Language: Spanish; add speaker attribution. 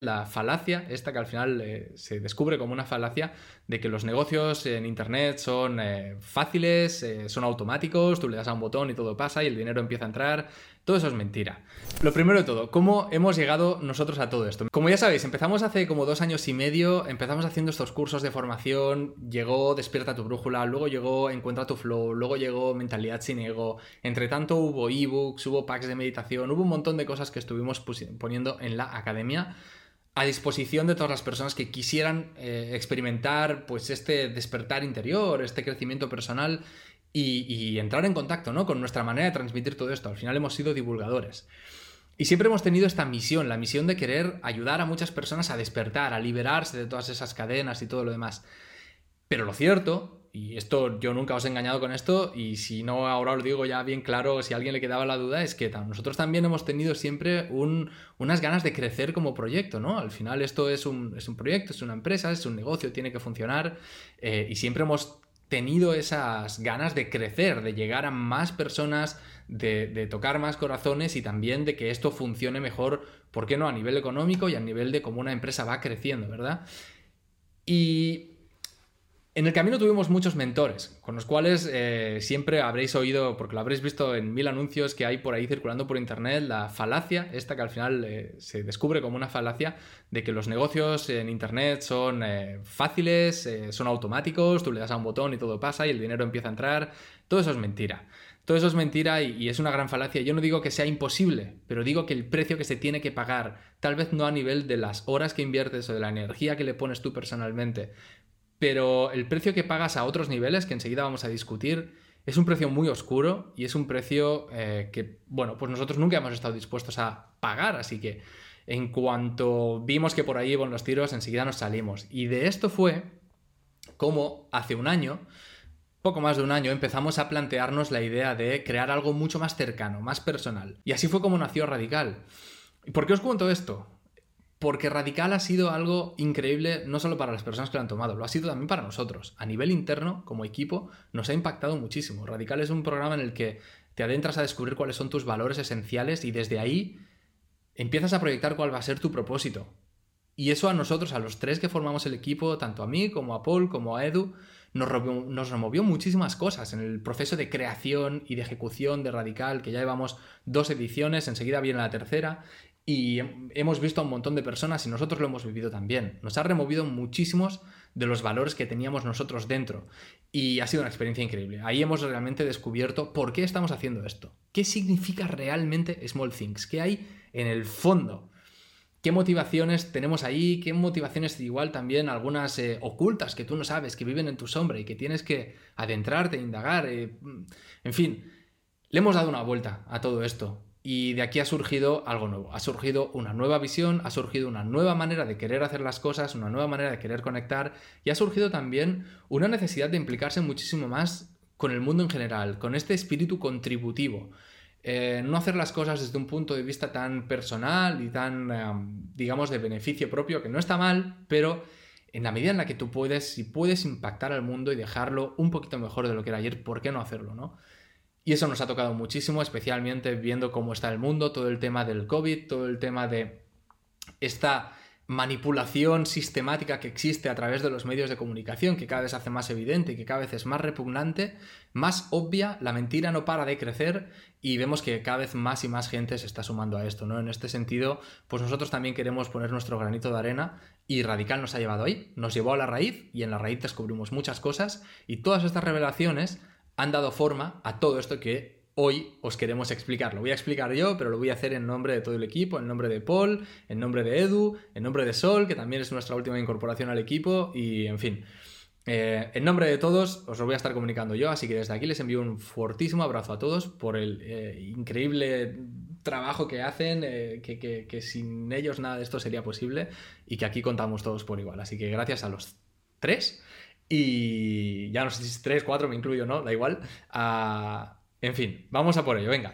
Speaker 1: la falacia, esta que al final eh, se descubre como una falacia, de que los negocios en Internet son eh, fáciles, eh, son automáticos, tú le das a un botón y todo pasa y el dinero empieza a entrar. Todo eso es mentira. Lo primero de todo, ¿cómo hemos llegado nosotros a todo esto? Como ya sabéis, empezamos hace como dos años y medio, empezamos haciendo estos cursos de formación, llegó Despierta tu brújula, luego llegó Encuentra tu flow, luego llegó Mentalidad sin ego, entre tanto hubo ebooks, hubo packs de meditación, hubo un montón de cosas que estuvimos poniendo en la academia a disposición de todas las personas que quisieran eh, experimentar pues este despertar interior, este crecimiento personal y, entrar en contacto ¿no? con nuestra manera de transmitir todo esto. Al final hemos sido divulgadores. Y siempre hemos tenido esta misión, la misión de querer ayudar a muchas personas a despertar, a liberarse de todas esas cadenas y todo lo demás. Pero lo cierto y esto yo nunca os he engañado con esto, y si no, ahora os digo ya bien claro, si a alguien le quedaba la duda, es que nosotros también hemos tenido siempre unas ganas de crecer como proyecto, ¿no? Al final esto es un, proyecto, es una empresa, es un negocio, tiene que funcionar, eh, y siempre hemos tenido esas ganas de crecer, de llegar a más personas, de, de, tocar más corazones y también de que esto funcione mejor, ¿por qué no? A nivel económico y a nivel de cómo una empresa va creciendo, ¿verdad? Y en el camino tuvimos muchos mentores, con los cuales eh, siempre habréis oído, porque lo habréis visto en mil anuncios que hay por ahí circulando por internet, la falacia, esta que al final eh, se descubre como una falacia, de que los negocios en internet son eh, fáciles, son automáticos, tú le das a un botón y todo pasa y el dinero empieza a entrar. Todo eso es mentira. Todo eso es mentira y, y, es una gran falacia. Yo no digo que sea imposible, pero digo que el precio que se tiene que pagar, tal vez no a nivel de las horas que inviertes o de la energía que le pones tú personalmente, pero el precio que pagas a otros niveles, que enseguida vamos a discutir, es un precio muy oscuro y es un precio eh, que, bueno, pues nosotros nunca hemos estado dispuestos a pagar, así que en cuanto vimos que por ahí iban los tiros, enseguida nos salimos. Y de esto fue como hace un año, poco más de un año, empezamos a plantearnos la idea de crear algo mucho más cercano, más personal. Y así fue como nació Radical. ¿Y por qué os cuento esto? Porque Radical ha sido algo increíble no solo para las personas que lo han tomado, lo ha sido también para nosotros. A nivel interno, como equipo, nos ha impactado muchísimo. Radical es un programa en el que te adentras a descubrir cuáles son tus valores esenciales y desde ahí empiezas a proyectar cuál va a ser tu propósito. Y eso a nosotros, a los tres que formamos el equipo, tanto a mí como a Paul, como a Edu, nos, removió muchísimas cosas en el proceso de creación y de ejecución de Radical, que ya llevamos dos ediciones, enseguida viene la tercera, y hemos visto a un montón de personas y nosotros lo hemos vivido también. Nos ha removido muchísimos de los valores que teníamos nosotros dentro y ha sido una experiencia increíble. Ahí hemos realmente descubierto por qué estamos haciendo esto. ¿Qué significa realmente Small Things? ¿Qué hay en el fondo? ¿Qué motivaciones tenemos ahí? ¿Qué motivaciones igual también algunas eh, ocultas que tú no sabes, que viven en tu sombra y que tienes que adentrarte, indagar? Eh, en fin, le hemos dado una vuelta a todo esto y de aquí ha surgido algo nuevo, ha surgido una nueva visión, ha surgido una nueva manera de querer hacer las cosas, una nueva manera de querer conectar y ha surgido también una necesidad de implicarse muchísimo más con el mundo en general, con este espíritu contributivo. Eh, no hacer las cosas desde un punto de vista tan personal y tan, eh, digamos, de beneficio propio, que no está mal, pero en la medida en la que tú puedes, si puedes impactar al mundo y dejarlo un poquito mejor de lo que era ayer, ¿por qué no hacerlo, no? Y eso nos ha tocado muchísimo, especialmente viendo cómo está el mundo, todo el tema del COVID, todo el tema de esta manipulación sistemática que existe a través de los medios de comunicación, que cada vez hace más evidente y que cada vez es más repugnante, más obvia, la mentira no para de crecer y vemos que cada vez más y más gente se está sumando a esto, ¿no? En este sentido, pues nosotros también queremos poner nuestro granito de arena y Radical nos ha llevado ahí, nos llevó a la raíz y en la raíz descubrimos muchas cosas y todas estas revelaciones han dado forma a todo esto que hoy os queremos explicar. Lo voy a explicar yo, pero lo voy a hacer en nombre de todo el equipo, en nombre de Paul, en nombre de Edu, en nombre de Sol, que también es nuestra última incorporación al equipo, y en fin. Eh, en nombre de todos os lo voy a estar comunicando yo, así que desde aquí les envío un fortísimo abrazo a todos por el eh, increíble trabajo que hacen, eh, que, que sin ellos nada de esto sería posible y que aquí contamos todos por igual. Así que gracias a los tres y ya no sé si es 3, 4, me incluyo, ¿no? Da igual. Ah, en fin, vamos a por ello, venga.